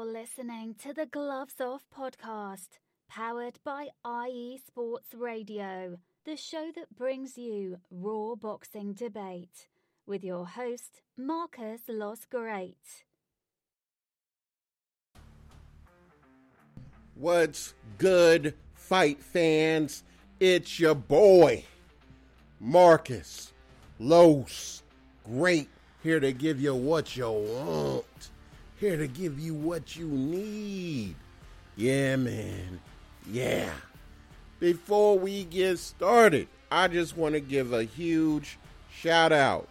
You're listening to the Gloves Off podcast, powered by IE Sports Radio, the show that brings you raw boxing debate with your host Marcus Los Great. What's good, fight fans? It's your boy, Marcus Los. Great. Here to give you what you want. Here to give you what you need. Yeah, man. Yeah. Before we get started, I just want to give a huge shout out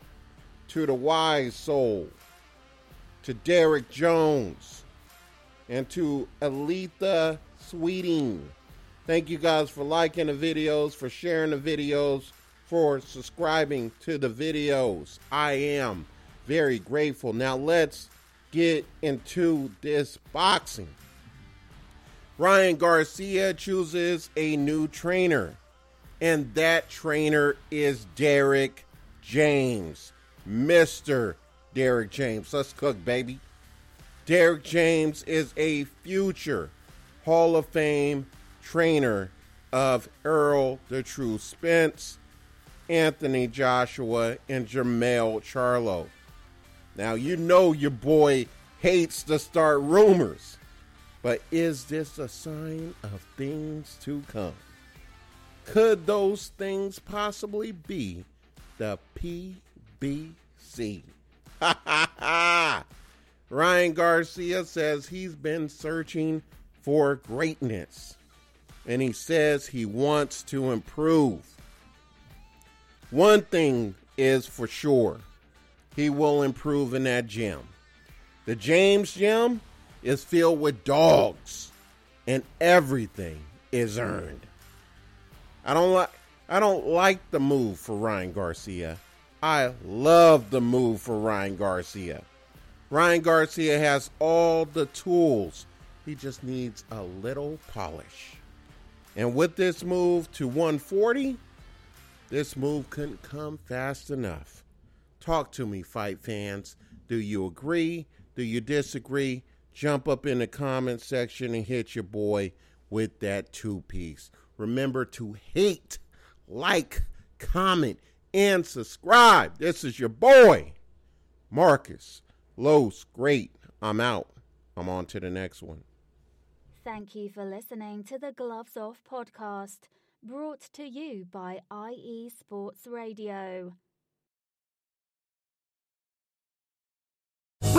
to the wise soul, to Derek Jones, and to Aletha Sweeting. Thank you guys for liking the videos, for sharing the videos, for subscribing to the videos. I am very grateful. Now let's get into this boxing. Ryan Garcia chooses a new trainer, and that trainer is Derrick James. Mr. Derrick James. Let's cook, baby. Derrick James is a future Hall of Fame trainer of Errol the True Spence, Anthony Joshua, and Jermell Charlo. Now, you know your boy hates to start rumors, but is this a sign of things to come? Could those things possibly be the PBC? Ha ha ha! Ryan Garcia says he's been searching for greatness and he says he wants to improve. One thing is for sure he will improve in that gym. The James gym is filled with dogs and everything is earned. I don't like I don't like the move for Ryan Garcia. I love the move for Ryan Garcia. Ryan Garcia has all the tools. He just needs a little polish. And with this move to 140, this move couldn't come fast enough. Talk to me, fight fans. Do you agree? Do you disagree? Jump up in the comment section and hit your boy with that two piece. Remember to hate, like, comment, and subscribe. This is your boy, Marcus Los. Great. I'm out. I'm on to the next one. Thank you for listening to the Gloves Off podcast, brought to you by IE Sports Radio.